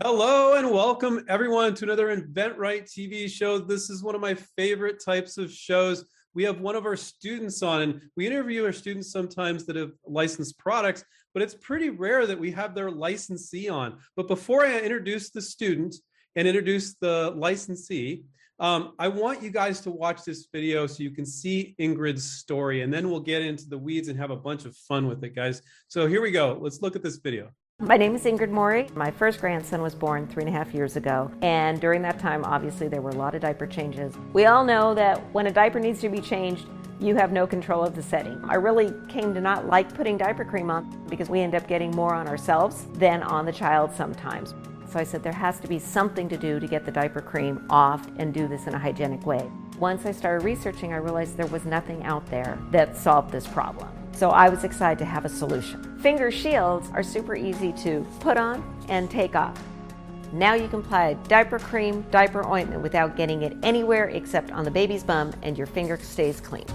Hello and welcome everyone to another InventRight TV show. This is one of my favorite types of shows. We have one of our students on, and we interview our students sometimes that have licensed products, but it's pretty rare that we have their licensee on. But before I introduce the student and introduce the licensee, um, I want you guys to watch this video so you can see Ingrid's story, and then we'll get into the weeds and have a bunch of fun with it, guys. So here we go. Let's look at this video. My name is Ingrid Mourey. My first grandson was born three and a half years ago, and during that time, obviously, there were a lot of diaper changes. We all know that when a diaper needs to be changed, you have no control of the setting. I really came to not like putting diaper cream on because we end up getting more on ourselves than on the child sometimes. So I said there has to be something to do to get the diaper cream off and do this in a hygienic way. Once I started researching, I realized there was nothing out there that solved this problem. So I was excited to have a solution. Finger shields are super easy to put on and take off. Now you can apply diaper cream, diaper ointment without getting it anywhere except on the baby's bum and your finger stays clean.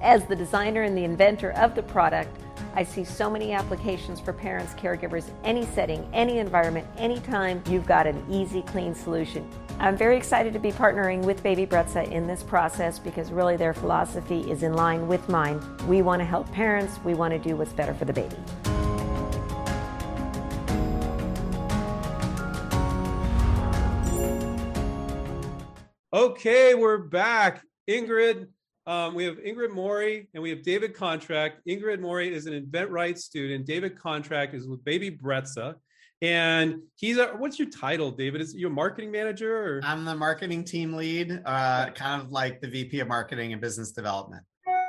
As the designer and the inventor of the product, I see so many applications for parents, caregivers, any setting, any environment, anytime you've got an easy, clean solution. I'm very excited to be partnering with Baby Brezza in this process because really their philosophy is in line with mine. We want to help parents, we want to do what's better for the baby. Okay, we're back. Ingrid, um, we have Ingrid Mourey and we have David Contract. Ingrid Mourey is an InventRight student. David Contract is with Baby Brezza. And he's a, what's your title, David? Is you a marketing manager? Or? I'm the marketing team lead, uh, kind of like the VP of marketing and business development.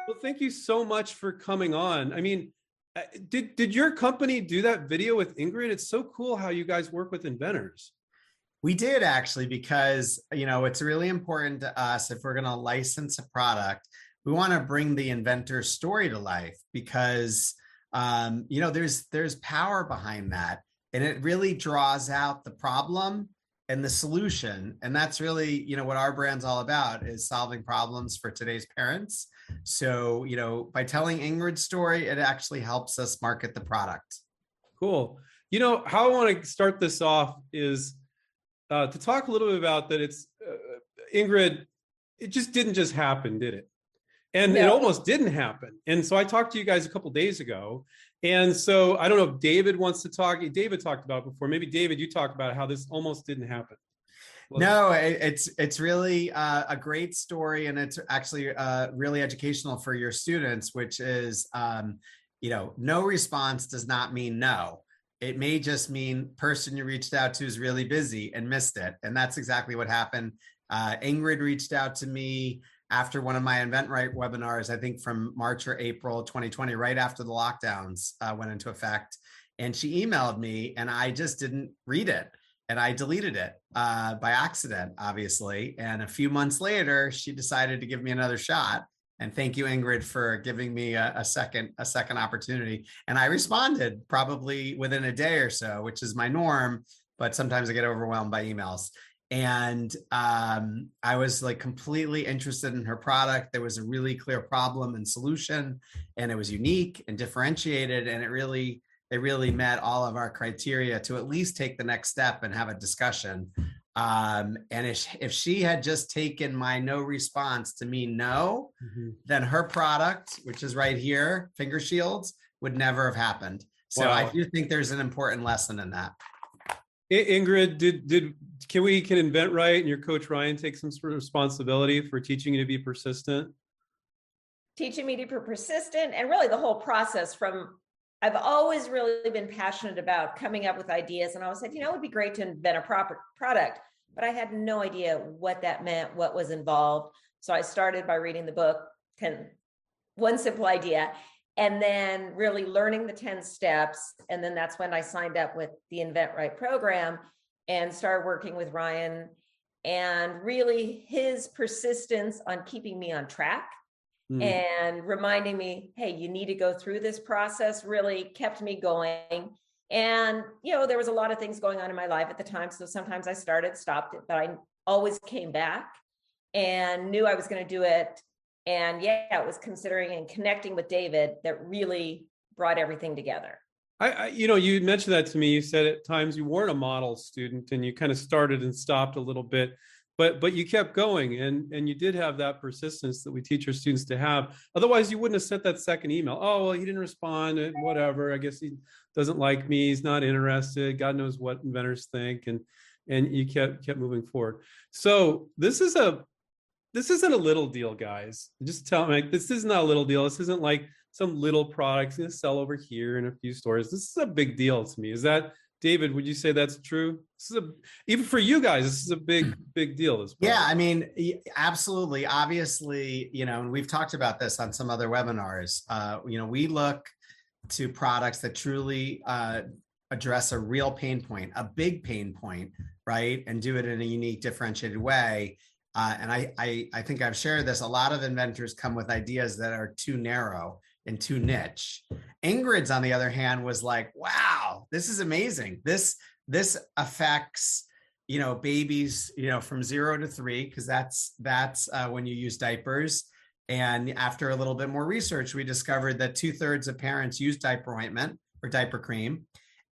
Well, thank you so much for coming on. I mean, uh, did did your company do that video with Ingrid? It's so cool how you guys work with inventors. We did actually, because you know it's really important to us if we're going to license a product, we want to bring the inventor's story to life because um, you know there's there's power behind that, and it really draws out the problem and the solution, and that's really you know what our brand's all about is solving problems for today's parents. So you know by telling Ingrid's story, it actually helps us market the product. Cool. You know how I want to start this off is uh, to talk a little bit about that. It's uh, Ingrid. It just didn't just happen, did it? And no. it almost didn't happen. And so I talked to you guys a couple days ago. And so I don't know if David wants to talk. David talked about before. Maybe David, you talk about how this almost didn't happen. no, it's it's really uh, a great story, and it's actually uh, really educational for your students. Which is, um, you know, no response does not mean no it may just mean person you reached out to is really busy and missed it. And that's exactly what happened. Uh, ingrid reached out to me after one of my InventRight webinars i think from march or april 2020 right after the lockdowns uh, went into effect. And she emailed me and i just didn't read it and i deleted it uh, by accident obviously. And a few months later she decided to give me another shot and thank you ingrid for giving me a, a, second a second opportunity. And i responded probably within a day or so which is my norm but sometimes i get overwhelmed by emails. And um, i was like completely interested in her product. There was a really clear problem and solution and it was unique and differentiated and it really it really met all of our criteria to at least take the next step and have a discussion um, and if, if she had just taken my no response to mean no, mm-hmm. then her product, which is right here, finger shields, would never have happened. So wow. I do think there's an important lesson in that. Ingrid, did did can we can invent right and your coach Ryan take some sort of responsibility for teaching you to be persistent? Teaching me to be persistent and really the whole process from I've always really been passionate about coming up with ideas. And I always said, you know, it would be great to invent a proper product, but I had no idea what that meant, what was involved. So I started by reading the book, 10, One Simple Idea, and then really learning the 10 steps. And then that's when I signed up with the Invent Right program and started working with Ryan. And really his persistence on keeping me on track mm. and reminding me, hey, you need to go through this process really kept me going. And, you know, there was a lot of things going on in my life at the time. So sometimes I started, stopped it, but I always came back and knew I was going to do it. And yeah, it was considering and connecting with David that really brought everything together. I, I, you know, you mentioned that to me. You said at times you weren't a model student, and you kind of started and stopped a little bit, but but you kept going, and and you did have that persistence that we teach our students to have. Otherwise, you wouldn't have sent that second email. Oh well, he didn't respond. Whatever. I guess he doesn't like me. He's not interested. God knows what inventors think, and and you kept kept moving forward. So this is a this isn't a little deal, guys. Just tell me this is not a little deal. This isn't like some little products going to sell over here in a few stores. This is a big deal to me. Is that David? Would you say that's true? This is a even for you guys. This is a big big deal. Yeah, I mean, absolutely. Obviously, you know, and we've talked about this on some other webinars. Uh, you know, we look to products that truly uh, address a real pain point, a big pain point, right, and do it in a unique, differentiated way. Uh, and I, I, I think I've shared this. A lot of inventors come with ideas that are too narrow and too niche. Ingrid's, on the other hand, was like, "Wow, this is amazing. This this affects." you know babies you know from zero to three because that's that's uh, when you use diapers and after a little bit more research we discovered that two-thirds of parents use diaper ointment or diaper cream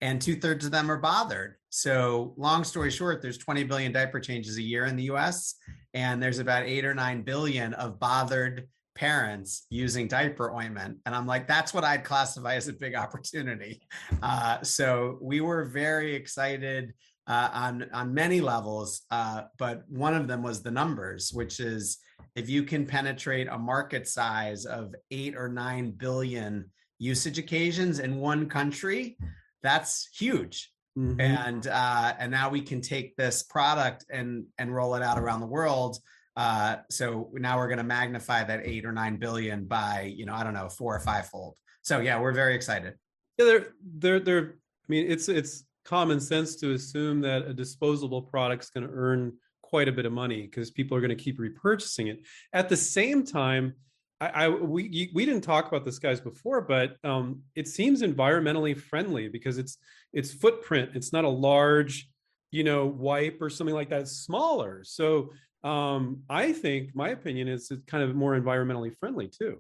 and two-thirds of them are bothered so long story short there's 20 billion diaper changes a year in the us and there's about eight or nine billion of bothered parents using diaper ointment. And i'm like that's what i'd classify as a big opportunity. Uh, so we were very excited uh, on on many levels uh, but one of them was the numbers which is if you can penetrate a market size of eight or nine billion usage occasions in one country that's huge. Mm-hmm. and uh, and now we can take this product and and roll it out around the world uh, so now we're going to magnify that eight or nine billion by, you know, I don't know, four or five fold. So yeah, we're very excited. Yeah, they're they're they're. I mean, it's it's common sense to assume that a disposable product's going to earn quite a bit of money because people are going to keep repurchasing it. At the same time, I, I we we didn't talk about this guys before, but um, it seems environmentally friendly because it's it's footprint. It's not a large, you know, wipe or something like that. Smaller, so um, I think my opinion is it's kind of more environmentally friendly too.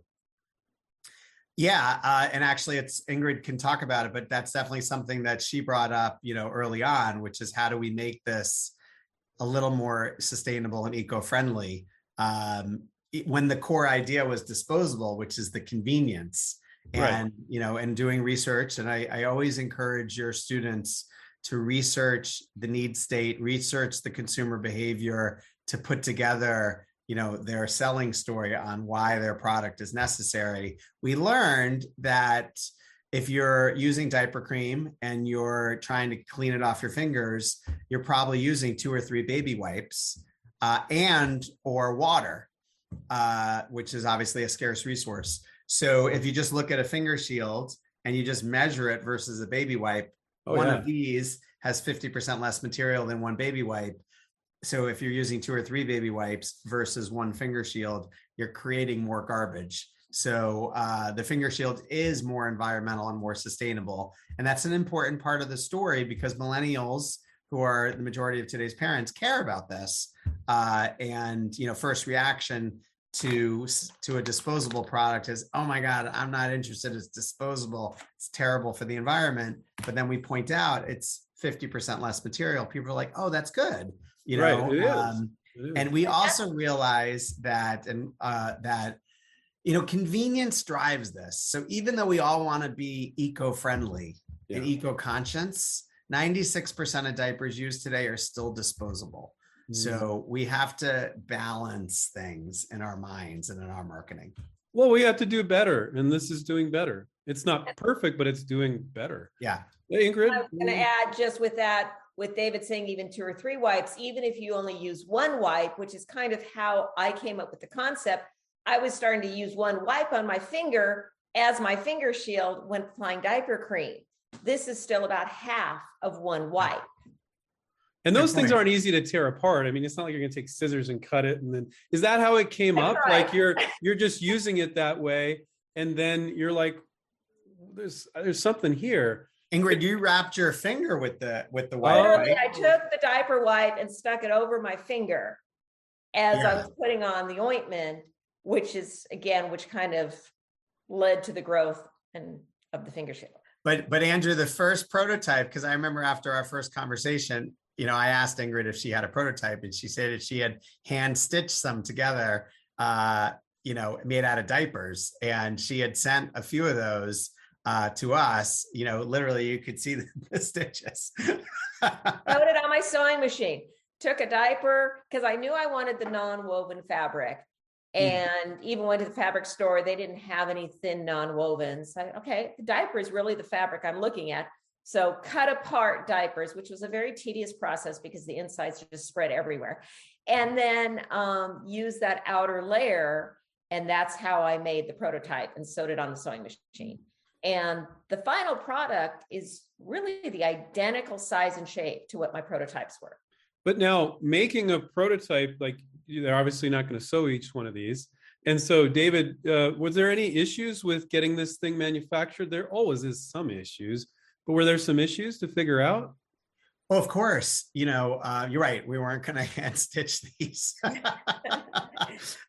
Yeah, uh, and actually, it's Ingrid can talk about it, but that's definitely something that she brought up, you know, early on, which is how do we make this a little more sustainable and eco-friendly? Um, when the core idea was disposable, which is the convenience, and right. you know, and doing research, and I, I always encourage your students to research the need state, research the consumer behavior, to put together you know their selling story on why their product is necessary. We learned that if you're using diaper cream and you're trying to clean it off your fingers you're probably using two or three baby wipes uh, and or water uh, which is obviously a scarce resource. So if you just look at a finger shield and you just measure it versus a baby wipe oh, one yeah. of these has 50% less material than one baby wipe. So if you're using two or three baby wipes versus one finger shield you're creating more garbage. So uh, the finger shield is more environmental and more sustainable. And that's an important part of the story because millennials who are the majority of today's parents care about this uh, and you know first reaction to to a disposable product is oh my god i'm not interested it's disposable it's terrible for the environment. But then we point out it's 50% less material people are like oh that's good you know right, um, and we also realize that and uh, that you know convenience drives this. So even though we all want to be eco-friendly yeah. and eco-conscious 96% of diapers used today are still disposable mm. so we have to balance things in our minds and in our marketing well we have to do better and this is doing better it's not perfect but it's doing better yeah ingrid i'm going to add just with that with David saying even two or three wipes, even if you only use one wipe, which is kind of how I came up with the concept, I was starting to use one wipe on my finger as my finger shield when applying diaper cream. This is still about half of one wipe. And those things aren't easy to tear apart. I mean, it's not like you're going to take scissors and cut it and then is that how it came That's up? Right. Like you're you're just using it that way and then you're like there's there's something here Ingrid, you wrapped your finger with the with the oh. wipe. Right? I took the diaper wipe and stuck it over my finger as yeah. I was putting on the ointment, which is again, which kind of led to the growth and of the finger shield. but but Andrew, the first prototype, because I remember after our first conversation, you know, I asked Ingrid if she had a prototype, and she said that she had hand stitched some together, uh, you know, made out of diapers, and she had sent a few of those uh, to us. You know, literally, you could see the, the stitches. Put it on my sewing machine. Took a diaper because I knew I wanted the non-woven fabric. Mhm. And even went to the fabric store, they didn't have any thin non-wovens. I, okay, the diaper is really the fabric I'm looking at. So cut apart diapers, which was a very tedious process because the insides just spread everywhere. And then um, use that outer layer. And that's how I made the prototype and sewed it on the sewing machine. And the final product is really the identical size and shape to what my prototypes were. But now making a prototype, like they're obviously not going to sew each one of these. And so, David, uh, was there any issues with getting this thing manufactured? There always is some issues, but were there some issues to figure out? Well, of course, you know, uh, you're right. We weren't going to hand stitch these. Doesn't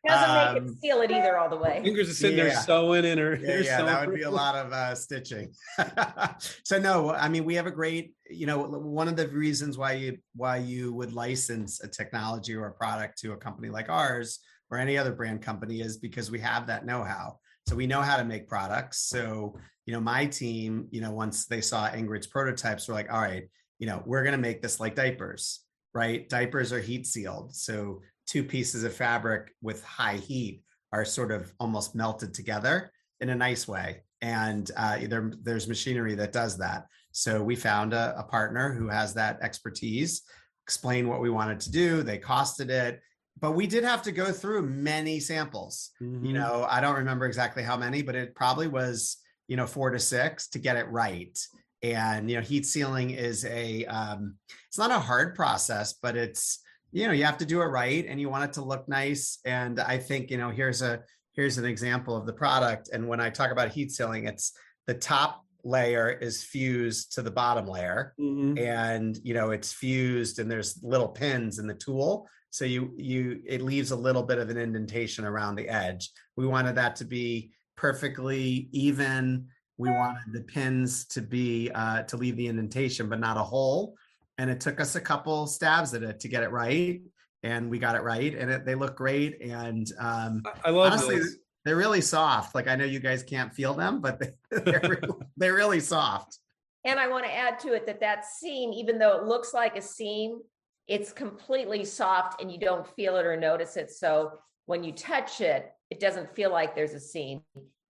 make Um, it seal it either all the way. Fingers are sitting there sewing in her. yeah, her yeah, that would be a lot of uh, stitching. so no, I mean we have a great, you know, one of the reasons why you why you would license a technology or a product to a company like ours or any other brand company is because we have that know-how. So we know how to make products. So you know, my team, you know, once they saw Ingrid's prototypes, were like, all right, you know, we're going to make this like diapers, right? Diapers are heat sealed, so two pieces of fabric with high heat are sort of almost melted together in a nice way. And uh, there, there's machinery that does that. So we found a, a partner who has that expertise, explain what we wanted to do. They costed it, but we did have to go through many samples. You Mhm. know, I don't remember exactly how many, but it probably was, you know, four to six to get it right. And, you know, heat sealing is a, um, it's not a hard process, but it's, you know, you have to do it right and you want it to look nice. And I think, you know, here's a, here's an example of the product. And when I talk about heat sealing, it's the top layer is fused to the bottom layer Mhm. and you know it's fused and there's little pins in the tool so you you it leaves a little bit of an indentation around the edge we wanted that to be perfectly even we wanted the pins to be uh to leave the indentation but not a hole and it took us a couple stabs at it to get it right and we got it right and it, they look great and um I- I love honestly this. they're really soft like i know you guys can't feel them but they, they're, really, they're really soft And I want to add to it that that seam, even though it looks like a seam, it's completely soft and you don't feel it or notice it. So when you touch it, it doesn't feel like there's a seam.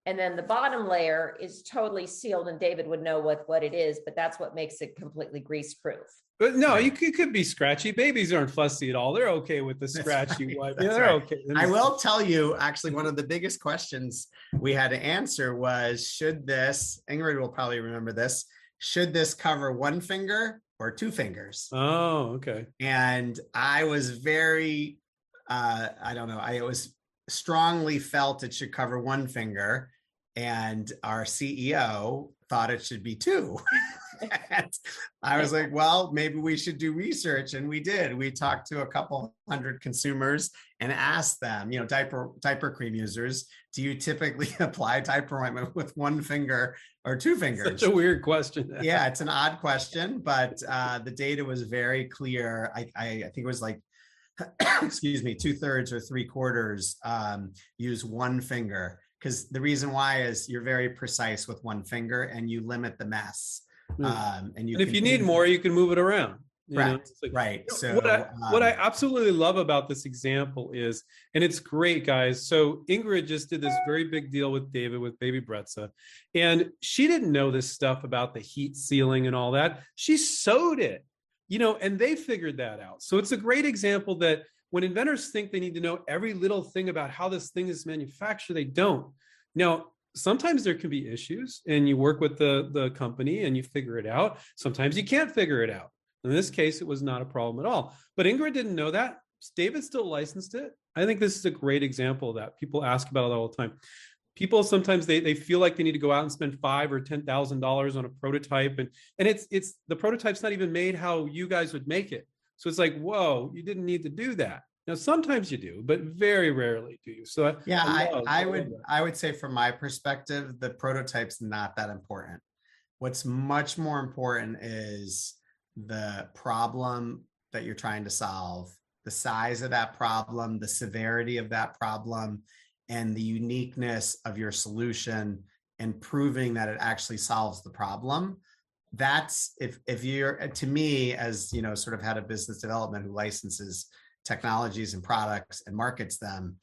And then the bottom layer is totally sealed and David would know what, what it is, but that's what makes it completely grease proof. But no, you could, could be scratchy. Babies aren't fussy at all. They're okay with the scratchy right. wipe. Yeah, they're right. okay. I will tell you, actually, one of the biggest questions we had to answer was should this, Ingrid will probably remember this, should this cover one finger or two fingers? Oh, okay. And I was very, uh, I don't know, I was strongly felt it should cover one finger. And our CEO thought it should be two. And I was like, well, maybe we should do research. And we did. We talked to a couple hundred consumers and asked them, you know, diaper diaper cream users, do you typically apply diaper ointment with one finger or two fingers? Such a weird question. yeah, it's an odd question, but uh, the data was very clear. I, I, I think it was like, excuse me, two thirds or three quarters um, use one finger because the reason why is you're very precise with one finger and you limit the mess. Mm. Um, and you and if you need more, you can move it around. you know? Correct. It's like- right? So what I what I um, absolutely love about this example is, and it's great, guys. So Ingrid just did this very big deal with David with Baby Brezza, and she didn't know this stuff about the heat sealing and all that. She sewed it, you know, and they figured that out. So it's a great example that when inventors think they need to know every little thing about how this thing is manufactured, they don't. Now, sometimes there can be issues, and you work with the the company and you figure it out. Sometimes you can't figure it out. In this case, it was not a problem at all. But Ingrid didn't know that. David still licensed it. I think this is a great example that. People ask about it all the time. People sometimes they, they feel like they need to go out and spend five or ten thousand dollars on a prototype, and and it's it's the prototype's not even made how you guys would make it. So it's like, whoa, you didn't need to do that. Now sometimes you do, but very rarely do you. So yeah, I, love- I love would that. I would say from my perspective, the prototype's not that important. what's much more important is the problem that you're trying to solve the size of that problem the severity of that problem and the uniqueness of your solution and proving that it actually solves the problem. That's if if you're uh, to me as you know sort of head of business development who licenses technologies and products and markets them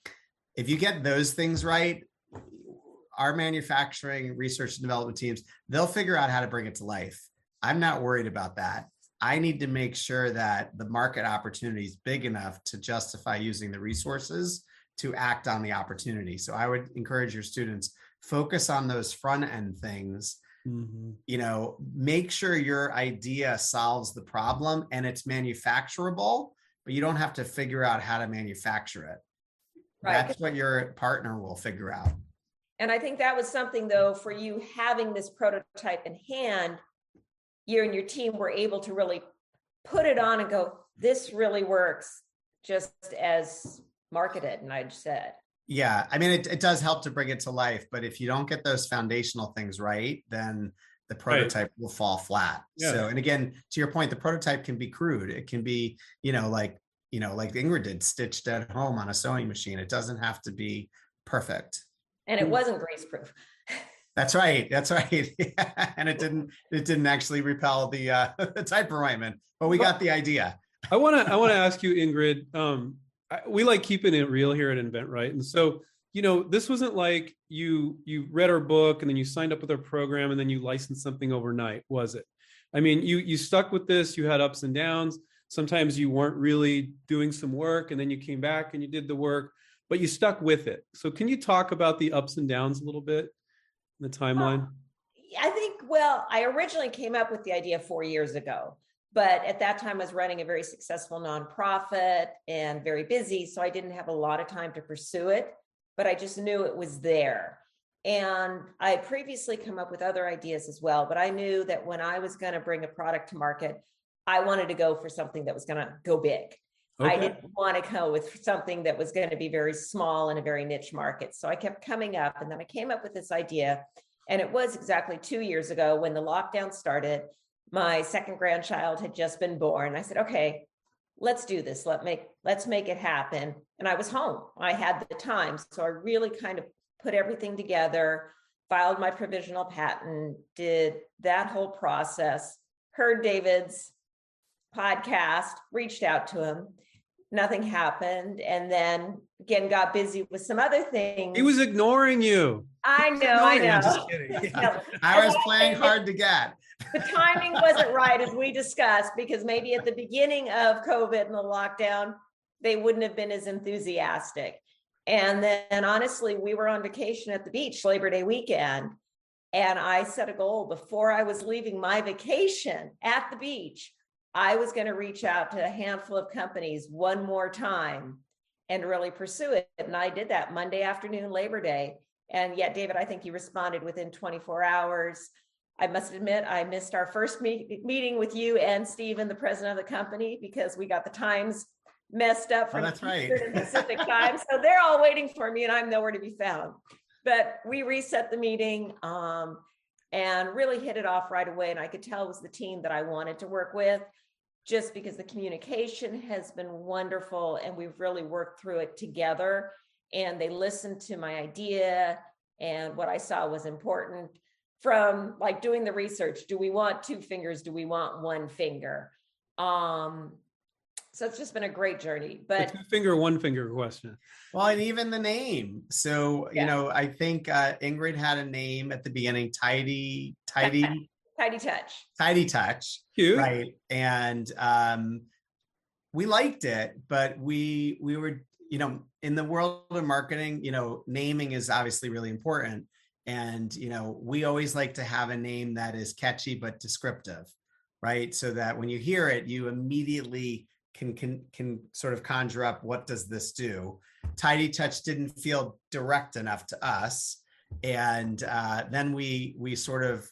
if you get those things right our manufacturing research and development teams they'll figure out how to bring it to life. I'm not worried about that. I need to make sure that the market opportunity is big enough to justify using the resources to act on the opportunity so i would encourage your students focus on those front end things mm-hmm. you know make sure your idea solves the problem and it's manufacturable but you don't have to figure out how to manufacture it right. that's what your partner will figure out and i think that was something though for you having this prototype in hand you and your team were able to really put it on and go this really works just as marketed and i'd said yeah, I mean, it, it does help to bring it to life, but if you don't get those foundational things right, then the prototype right. will fall flat. Yeah. So, and again, to your point, the prototype can be crude. It can be, you know, like, you know, like Ingrid did, stitched at home on a sewing machine. It doesn't have to be perfect. And it wasn't grease proof. That's right. That's right. and it didn't. It didn't actually repel the uh, the type ointment, but we got the idea. I want to. I want to ask you, Ingrid. Um, we like keeping it real here at Invent Right, and so you know this wasn't like you you read our book and then you signed up with our program and then you licensed something overnight, was it? I mean, you you stuck with this. You had ups and downs. Sometimes you weren't really doing some work, and then you came back and you did the work, but you stuck with it. So, can you talk about the ups and downs a little bit, the timeline? I think. Well, I originally came up with the idea four years ago but at that time I was running a very successful nonprofit and very busy. So I didn't have a lot of time to pursue it, but I just knew it was there. And I had previously come up with other ideas as well, but I knew that when I was going to bring a product to market, I wanted to go for something that was going to go big. Okay. I didn't want to go with something that was going to be very small in a very niche market. So I kept coming up, and then I came up with this idea. And it was exactly two years ago when the lockdown started my second grandchild had just been born. I said, okay, let's do this. Let make let's make it happen. And I was home. I had the time. So I really kind of put everything together, filed my provisional patent, did that whole process, heard David's podcast, reached out to him. Nothing happened. And then again got busy with some other things. He was ignoring you. I know, I know. I'm just kidding. I was playing hard to get the timing wasn't right as we discussed because maybe at the beginning of COVID and the lockdown, they wouldn't have been as enthusiastic. And then honestly, we were on vacation at the beach Labor Day weekend. And I set a goal before I was leaving my vacation at the beach. I was going to reach out to a handful of companies one more time and really pursue it. And I did that Monday afternoon, Labor Day. And yet, David, I think you responded within 24 hours. I must admit, I missed our first meet, meeting with you and Stephen, the president of the company, because we got the times messed up oh, from oh, that's right. Pacific time. So they're all waiting for me, and I'm nowhere to be found. But we reset the meeting um, and really hit it off right away. And I could tell it was the team that I wanted to work with, just because the communication has been wonderful, and we've really worked through it together. And they listened to my idea, and what I saw was important from like doing the research do we want two fingers? Do we want one finger? Um so it's just been a great journey but two finger one finger question. Well and even the name. So yeah. you know i think uh ingrid had a name at the beginning tidy tidy tidy touch. Tidy touch. Cute. right. And um we liked it but we we were you know in the world of marketing you know naming is obviously really important and you know we always like to have a name that is catchy but descriptive right so that when you hear it you immediately can can can sort of conjure up what does this do tidy touch didn't feel direct enough to us and uh, then we we sort of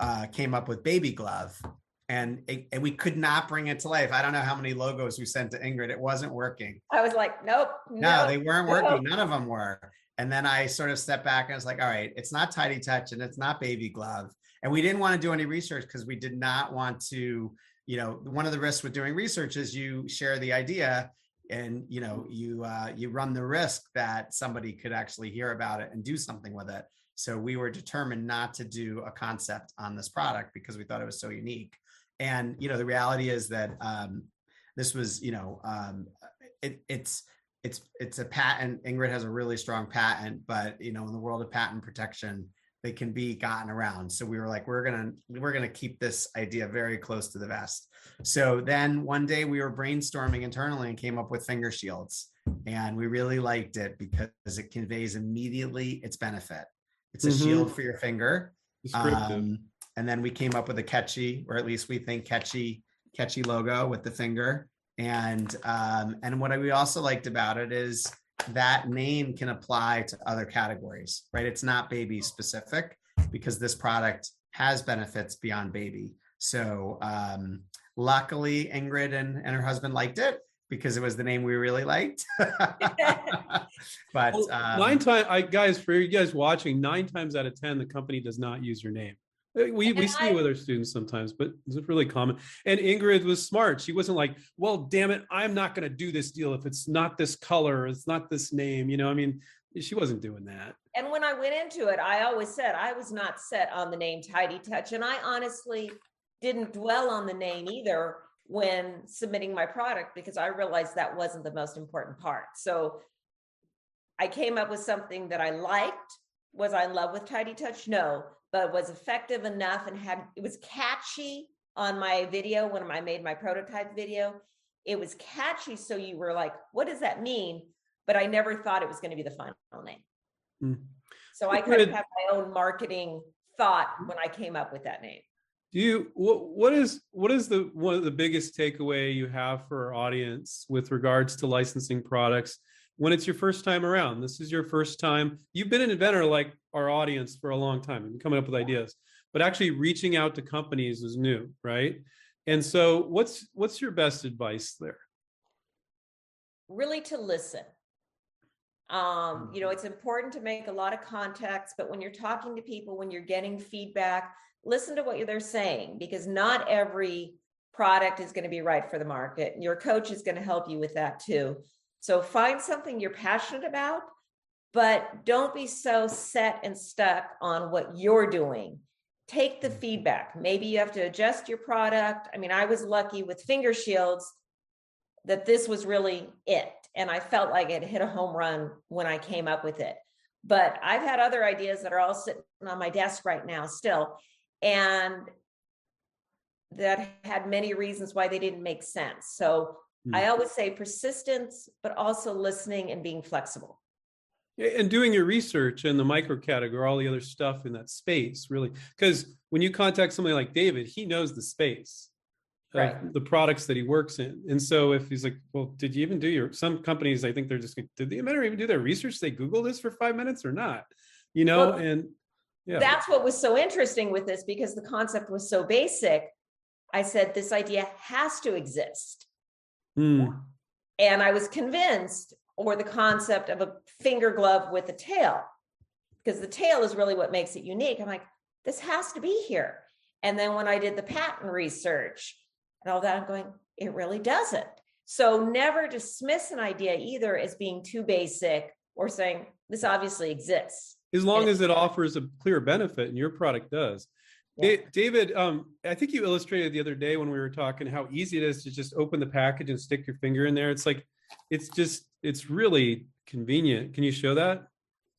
uh, came up with baby glove and it, and we could not bring it to life. I don't know how many logos we sent to Ingrid. It wasn't working. I was like, nope. No, they weren't working. None of them were. And then I sort of stepped back and I was like, all right, it's not tidy touch and it's not baby glove. and we didn't want to do any research because we did not want to you know one of the risks with doing research is you share the idea and you know you uh, you run the risk that somebody could actually hear about it and do something with it so we were determined not to do a concept on this product because we thought it was so unique and you know the reality is that um, this was you know um, it, it's it's it's a patent ingrid has a really strong patent but you know in the world of patent protection they can be gotten around. So we were like we're gonna we're gonna keep this idea very close to the vest. So then one day we were brainstorming internally and came up with finger shields and we really liked it because it conveys immediately its benefit. It's a mm-hmm. shield for your finger um, and then we came up with a catchy or at least we think catchy catchy logo with the finger and um, and what we also liked about it is that name can apply to other categories, right? It's not baby specific because this product has benefits beyond baby. So um, luckily, Ingrid and, and her husband liked it because it was the name we really liked. but well, um, nine times, I guys, for you guys watching, nine times out of ten, the company does not use your name. Uh, we, we see I, with our students sometimes, but it's really common. And Ingrid was smart. She wasn't like, well, damn it, I'm not going to do this deal if it's not this color, it's not this name. You know, I mean, she wasn't doing that. And when I went into it, I always said I was not set on the name Tidy Touch. And I honestly didn't dwell on the name either when submitting my product because I realized that wasn't the most important part. So I came up with something that I liked. Was I in love with Tidy Touch? No but was effective enough and had it was catchy on my video when I made my prototype video. It was catchy, so you were like, "What does that mean?" But I never thought it was going to be the final name. Mm. So I kind of have my own marketing thought when I came up with that name. Do you what what is what is the one of the biggest takeaway you have for our audience with regards to licensing products when it's your first time around. This is your first time. You've been an inventor like our audience for a long time and coming up with ideas, but actually reaching out to companies is new, right? And so what's what's your best advice there? Really to listen. Um, you know, it's important to make a lot of contacts, but when you're talking to people, when you're getting feedback, listen to what they're saying because not every product is going to be right for the market. Your coach is going to help you with that too. So find something you're passionate about, but don't be so set and stuck on what you're doing. Take the mm-hmm. feedback. Maybe you have to adjust your product. I mean, I was lucky with finger shields that this was really it. And I felt like it hit a home run when I came up with it. But I've had other ideas that are all sitting on my desk right now still. And that had many reasons why they didn't make sense. So I hmm. always say persistence, but also listening and being flexible. And doing your research and the micro category, all the other stuff in that space, really. Because when you contact somebody like David, he knows the space, right. the products that he works in. And so if he's like, well, did you even do your, some companies, I think they're just, did the inventor even do their research? They Google this for five minutes or not? You know, well, and yeah. That's what was so interesting with this because the concept was so basic. I said, this idea has to exist. Mm. And I was convinced, or the concept of a finger glove with a tail, because the tail is really what makes it unique. I'm like, this has to be here. And then when I did the patent research and all that, I'm going, it really doesn't. So never dismiss an idea either as being too basic or saying this obviously exists. As long as it offers a clear benefit, and your product does. Yeah. David, um, I think you illustrated the other day when we were talking how easy it is to just open the package and stick your finger in there. It's like, it's just, it's really convenient. Can you show that?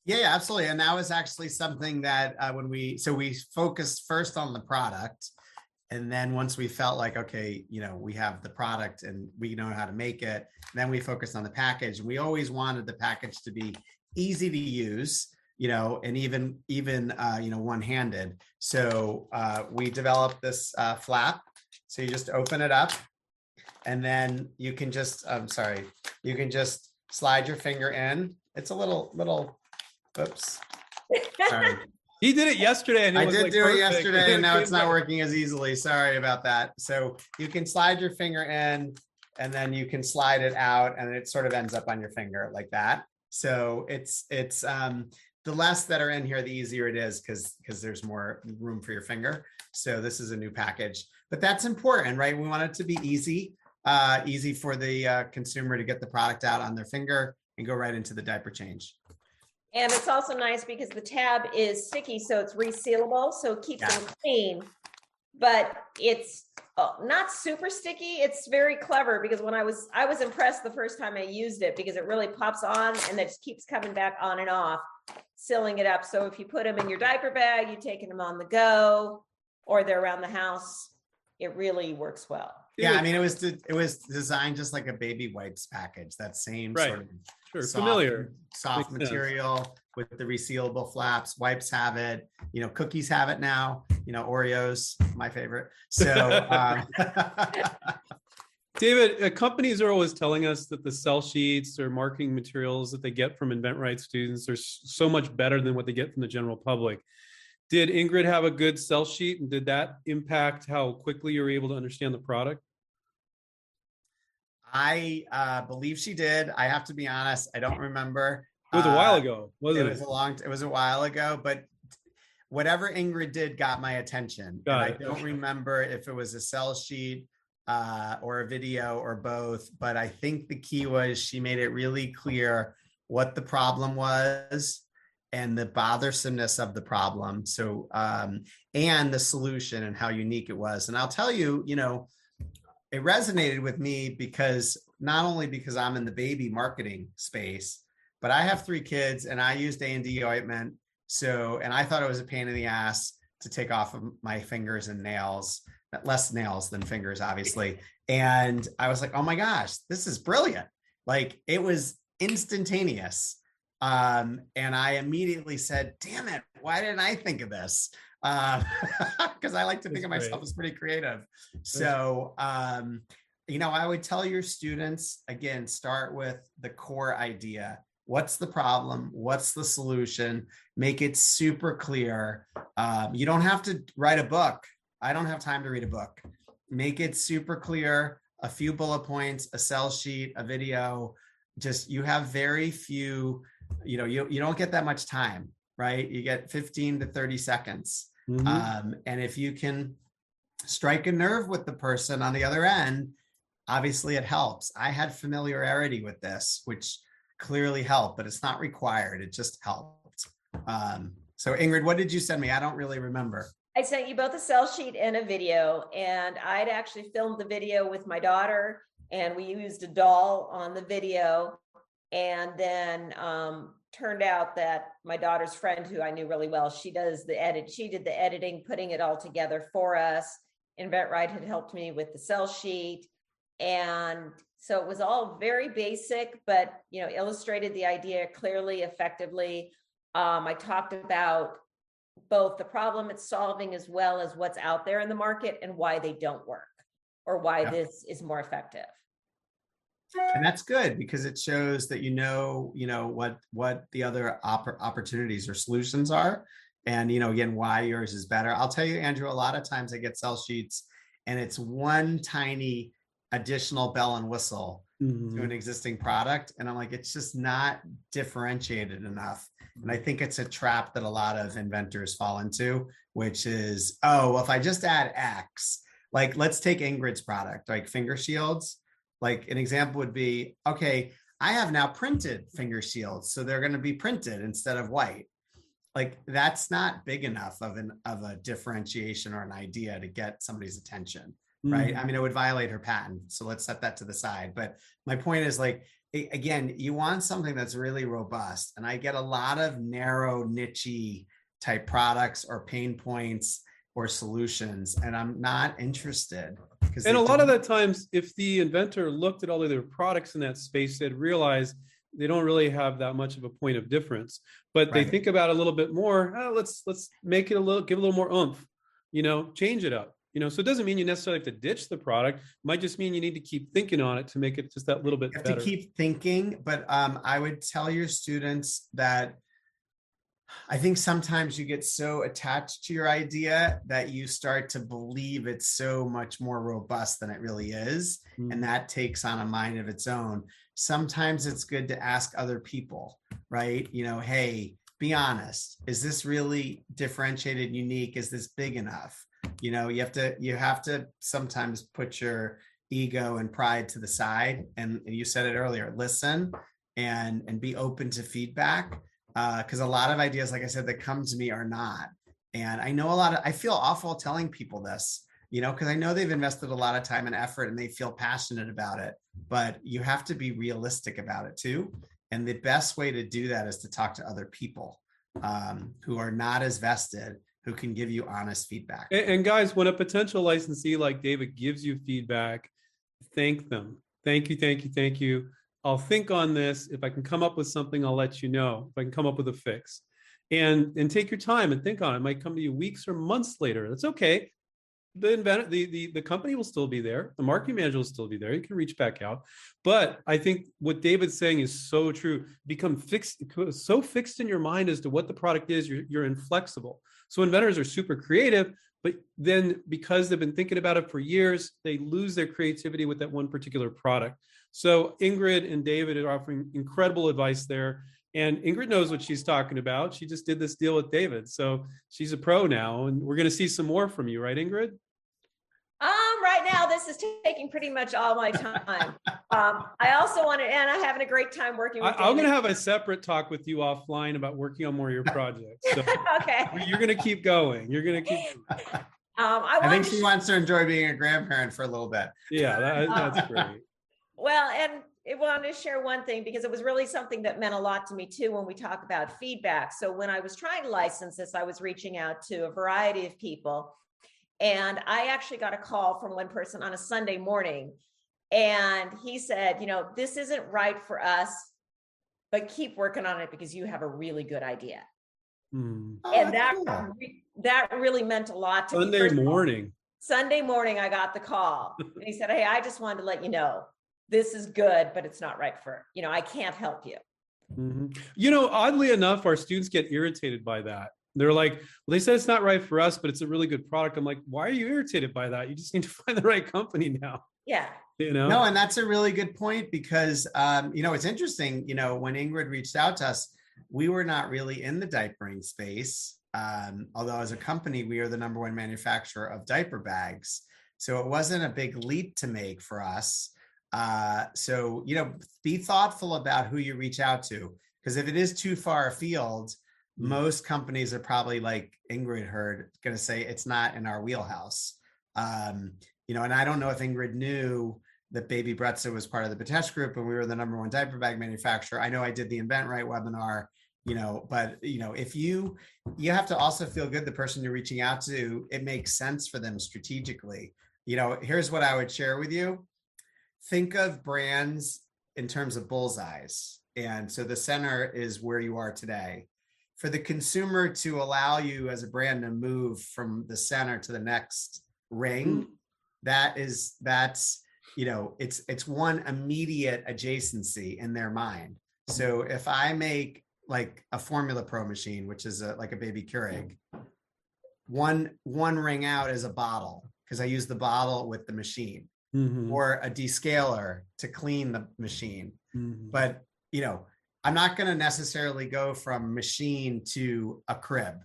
Yeah, absolutely. And that was actually something that uh, when we, so we focused first on the product. And then once we felt like, okay, you know, we have the product and we know how to make it, then we focused on the package. And We always wanted the package to be easy to use you know, and even even uh, you know one-handed. So uh, we developed this uh, flap. So you just open it up, and then you can just I'm sorry, you can just slide your finger in. It's a little little. Oops. Sorry. He did it yesterday, and I did like do perfect. it yesterday, and now it's not working as easily. Sorry about that. So you can slide your finger in, and then you can slide it out, and it sort of ends up on your finger like that. So it's it's um the less that are in here, the easier it is because because there's more room for your finger. So this is a new package, but that's important, right? We want it to be easy, uh, easy for the uh, consumer to get the product out on their finger and go right into the diaper change. And it's also nice because the tab is sticky, so it's resealable, so it keeps Yeah. them clean. But it's uh, not super sticky. It's very clever because when I was I was impressed the first time I used it because it really pops on and it just keeps coming back on and off, sealing it up. So if you put them in your diaper bag, you're taking them on the go, or they're around the house. It really works well. Yeah, I mean, it was de- it was designed just like a baby wipes package. That same Right. sort of Sure, soft- familiar. soft Makes sense. material with the resealable flaps. Wipes have it. You know, cookies have it now. You know, Oreos, my favorite. So, um, David, uh, companies are always telling us that the sell sheets or marketing materials that they get from InventRight students are so much better than what they get from the general public. Did Ingrid have a good sell sheet and did that impact how quickly you were able to understand the product? I uh, believe she did. I have to be honest. I don't remember. It was a while Uh, ago, it it? was a long. It was a while ago, but whatever Ingrid did got my attention. Got I don't remember if it was a sell sheet uh, or a video or both. But I think the key was she made it really clear what the problem was and the bothersomeness of the problem. So um, and the solution and how unique it was. And I'll tell you, you know, it resonated with me because not only because I'm in the baby marketing space, but I have three kids and I used A and D ointment. So, and I thought it was a pain in the ass to take off of my fingers and nails, less nails than fingers, obviously. And I was like, oh my gosh, this is brilliant. Like it was instantaneous. Um, and I immediately said, damn it, why didn't I think of this? Because I like to think That's of myself great. as pretty creative. So, um, you know, I would tell your students again, start with the core idea. What's the problem? What's the solution? Make it super clear. Um, you don't have to write a book. I don't have time to read a book. Make it super clear. A few bullet points, a sell sheet, a video. Just you have very few. You know, you you don't get that much time, right? You get 15 to 30 seconds. Mhm. Um, and if you can strike a nerve with the person on the other end, obviously it helps. I had familiarity with this, which clearly helped, but it's not required. It just helped. Um, so Ingrid, what did you send me? I don't really remember. I sent you both a sell sheet and a video, and I'd actually filmed the video with my daughter, and we used a doll on the video. And then um, turned out that my daughter's friend, who I knew really well, she does the edit. She did the editing, putting it all together for us. InventRight had helped me with the sell sheet, and so it was all very basic, but you know, illustrated the idea clearly, effectively. Um, I talked about both the problem it's solving as well as what's out there in the market and why they don't work or why Yeah. this is more effective. And that's good because it shows that you know, you know what what the other oppor- opportunities or solutions are, and you know again why yours is better. I'll tell you, Andrew. A lot of times I get sell sheets, and it's one tiny additional bell and whistle to Mhm. an existing product and i'm like it's just not differentiated enough and i think it's a trap that a lot of inventors fall into which is oh well if i just add x like let's take ingrid's product like finger shields like an example would be okay i have now printed finger shields so they're going to be printed instead of white like that's not big enough of an of a differentiation or an idea to get somebody's attention right? Mhm. I mean, it would violate her patent. So let's set that to the side. But my point is like, again, you want something that's really robust. And I get a lot of narrow, niche type products or pain points or solutions, and I'm not interested. because And a lot of the times, if the inventor looked at all of their products in that space, they'd realize they don't really have that much of a point of difference. But they think about a little bit more. "Oh, let's let's make it a little, give a little more oomph. You know, change it up. You know, so it doesn't mean you necessarily have to ditch the product. It might just mean you need to keep thinking on it to make it just that little bit You have better. to keep thinking, but um, I would tell your students that I think sometimes you get so attached to your idea that you start to believe it's so much more robust than it really is. Mm. And that takes on a mind of its own. Sometimes it's good to ask other people, right? You know, hey, be honest. Is this really differentiated, unique? Is this big enough? You know, you have to you have to sometimes put your ego and pride to the side. And, and you said it earlier, listen and and be open to feedback. Because uh, a lot of ideas, like I said, that come to me are not. And I know a lot of I feel awful telling people this, you know, because I know they've invested a lot of time and effort and they feel passionate about it. But you have to be realistic about it too. And the best way to do that is to talk to other people um, who are not as vested, who can give you honest feedback. And, and guys, when a potential licensee like David gives you feedback, thank them. Thank you, thank you, thank you. I'll think on this. If I can come up with something, I'll let you know. If I can come up with a fix. And and take your time and think on it. it might come to you weeks or months later. That's okay the inventor, the, the the company will still be there. The marketing manager will still be there. You can reach back out. But I think what David's saying is so true. Become fixed, so fixed in your mind as to what the product is. You're, you're inflexible. So inventors are super creative, but then because they've been thinking about it for years, they lose their creativity with that one particular product. So Ingrid and David are offering incredible advice there. And Ingrid knows what she's talking about. She just did this deal with David. So she's a pro now. And we're going to see some more from you, right, Ingrid? Um, right now, this is taking pretty much all my time. um, I also want to, and I'm having a great time working with you. I, am going to have a separate talk with you offline about working on more of your projects. So okay. You're going to keep going. You're going to keep. Um, I, I think she wants to enjoy being a grandparent for a little bit. Yeah, that, that's great. Well, and I wanted to share one thing because it was really something that meant a lot to me too when we talk about feedback. So when I was trying to license this, I was reaching out to a variety of people. And I actually got a call from one person on a Sunday morning. And he said, you know, this isn't right for us, but keep working on it because you have a really good idea. Hmm. And that oh, that really meant a lot to Sunday me. Sunday morning. Sunday morning, I got the call. and he said, Hey, I just wanted to let you know this is good, but it's not right for, you know, I can't help you. Mm-hmm. You know, oddly enough, our students get irritated by that. They're like, well, they said it's not right for us, but it's a really good product. I'm like, why are you irritated by that? You just need to find the right company now. Yeah. You know? No, and that's a really good point because, um, you know, it's interesting, you know, when Ingrid reached out to us, we were not really in the diapering space. Um, although as a company, we are the number one manufacturer of diaper bags. So it wasn't a big leap to make for us. Uh, so, you know, be thoughtful about who you reach out to. Because if it is too far afield, mm-hmm. most companies are probably like Ingrid heard going to say it's not in our wheelhouse. Um, you know, and I don't know if Ingrid knew that Baby Brezza was part of the Batesh group and we were the number one diaper bag manufacturer. I know I did the inventRight webinar, you know, but you know, if you you have to also feel good the person you're reaching out to, it makes sense for them strategically. You know, here's what I would share with you think of brands in terms of bullseyes. And so the center is where you are today. For the consumer to allow you as a brand to move from the center to the next ring, mm. that is that's you know it's it's one immediate adjacency in their mind. So if I make like a Formula Pro machine, which is a, like a baby Keurig, one one ring out is a bottle because I use the bottle with the machine mm-hmm. or a descaler to clean the machine. Mm-hmm. But, you know, I'm not going to necessarily go from machine to a crib.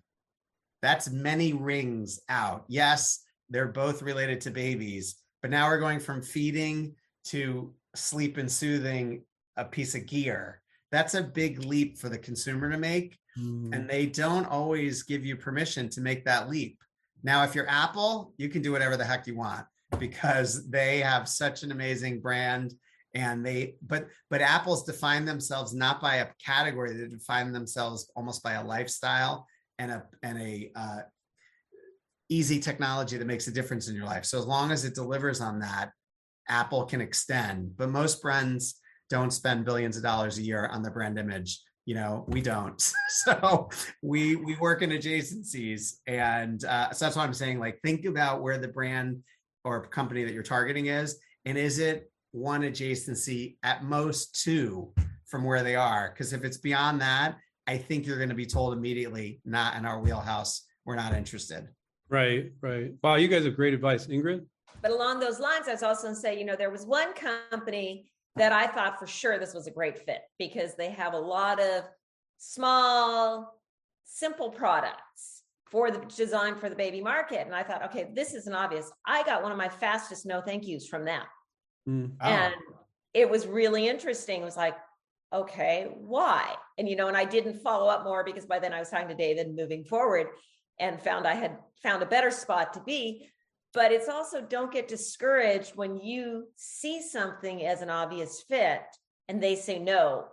That's many rings out. Yes, they're both related to babies, but now we're going from feeding to sleep and soothing a piece of gear. That's a big leap for the consumer to make. Mm-hmm. And they don't always give you permission to make that leap. Now, if you're Apple, you can do whatever the heck you want because they have such an amazing brand and they but but apple's define themselves not by a category they define themselves almost by a lifestyle and a and a uh, easy technology that makes a difference in your life. So as long as it delivers on that apple can extend. But most brands don't spend billions of dollars a year on the brand image. You know we don't. So we we work in adjacencies and uh, so that's why i'm saying like think about where the brand or company that you're targeting is and is it one adjacency at most two from where they are? Because if it's beyond that i think you're going to be told immediately not in our wheelhouse. We're not interested. Right right. Wow you guys have great advice. Ingrid? But along those lines i was also going to say you know there was one company that i thought for sure this was a great fit because they have a lot of small simple products for the design for the baby market. And I thought, okay, this isn't obvious. I got one of my fastest no thank yous from them. Mm. Oh, And it was really interesting. It was like, okay, why? And you know, and I didn't follow up more because by then I was talking to David moving forward and found I had found a better spot to be. But it's also don't get discouraged when you see something as an obvious fit and they say no.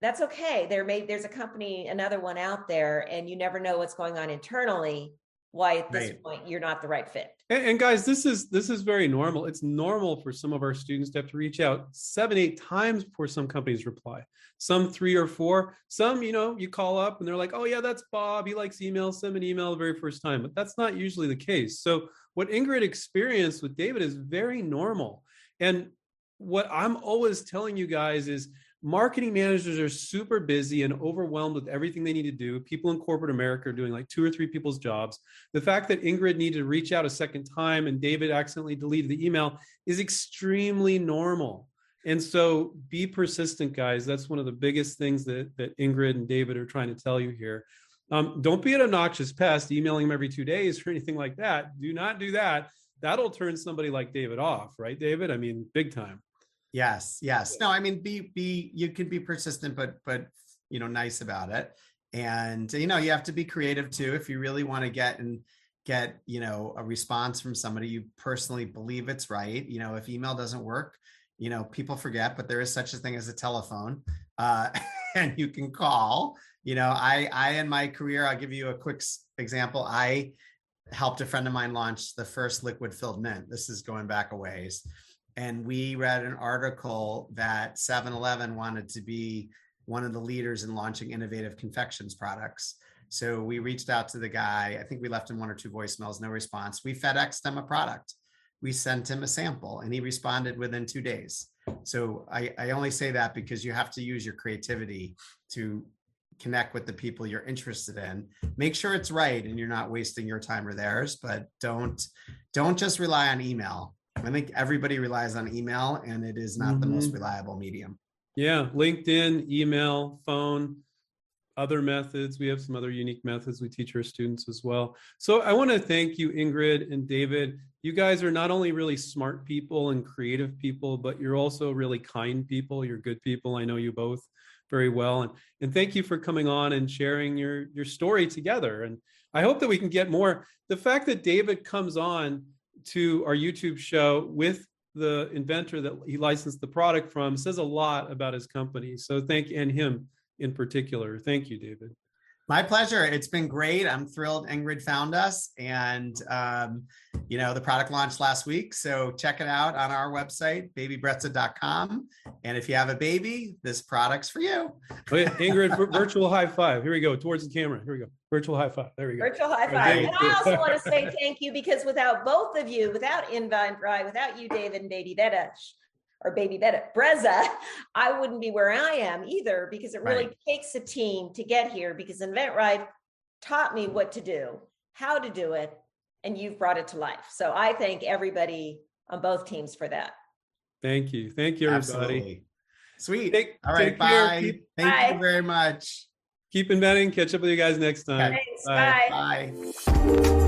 That's okay. There may there's a company, another one out there, and you never know what's going on internally. Why at this Right. point you're not the right fit. And, and guys, this is this is very normal. It's normal for some of our students to have to reach out seven, eight times before some companies reply. Some three or four. Some, you know, you call up and they're like, "Oh yeah, that's Bob. He likes email. Send an email the very first time." But that's not usually the case. So what Ingrid experienced with David is very normal. And what I'm always telling you guys is marketing managers are super busy and overwhelmed with everything they need to do. People in corporate America are doing like two or three people's jobs. The fact that Ingrid needed to reach out a second time and David accidentally deleted the email is extremely normal. And so be persistent, guys. That's one of the biggest things that, that Ingrid and David are trying to tell you here. Um, don't be an obnoxious pest, emailing them every two days or anything like that. Do not do that. That'll turn somebody like David off, right, David? I mean, big time. Yes, yes. No, I mean, be be you can be persistent, but but you know, nice about it. And you know, you have to be creative too. If you really want to get and get you know a response from somebody you personally believe it's right. You know, if email doesn't work, you know, people forget, but there is such a thing as a telephone, uh, and you can call. You know, I I in my career, I'll give you a quick example. I helped a friend of mine launch the first liquid filled mint. This is going back a ways and we read an article that 7-Eleven wanted to be one of the leaders in launching innovative confections products. So we reached out to the guy. I think we left him one or two voicemails, no response. We FedExed him a product. We sent him a sample and he responded within two days. So I, I only say that because you have to use your creativity to connect with the people you're interested in. Make sure it's right and you're not wasting your time or theirs, but don't don't just rely on email. I think everybody relies on email and it is not the most mm-hmm. reliable medium. Yeah, LinkedIn, email, phone, other methods. We have some other unique methods we teach our students as well. So I want to thank you, Ingrid and David. You guys are not only really smart people and creative people, but you're also really kind people. You're good people. I know you both very well. And, and thank you for coming on and sharing your, your story together. And I hope that we can get more. The fact that David comes on to our YouTube show with the inventor that he licensed the product from says a lot about his company. So thank and him in particular. Thank you, David. My pleasure. It's been great. I'm thrilled Ingrid found us and, um, you know, the product launched last week. So check it out on our website, babybrezza.com. And if you have a baby, this product's for you. Oh, Ingrid, virtual high five. Here we go, towards the camera. Here we go. Virtual high five. There we go. Virtual high five. thank And I also want to say thank you because without both of you, without inventRight, without you, David and Baby Betta, or Baby Betta, Brezza, I wouldn't be where I am either because it really Right. takes a team to get here because inventRight taught me what to do, how to do it, and you've brought it to life. So I thank everybody on both teams for that. Thank you. Thank you, everybody. Absolutely. Sweet. Take, All right. take care. Bye. Keep, Thank Bye. you very much. keep inventing. Catch up with you guys next time. Thanks. Bye. Bye. Bye.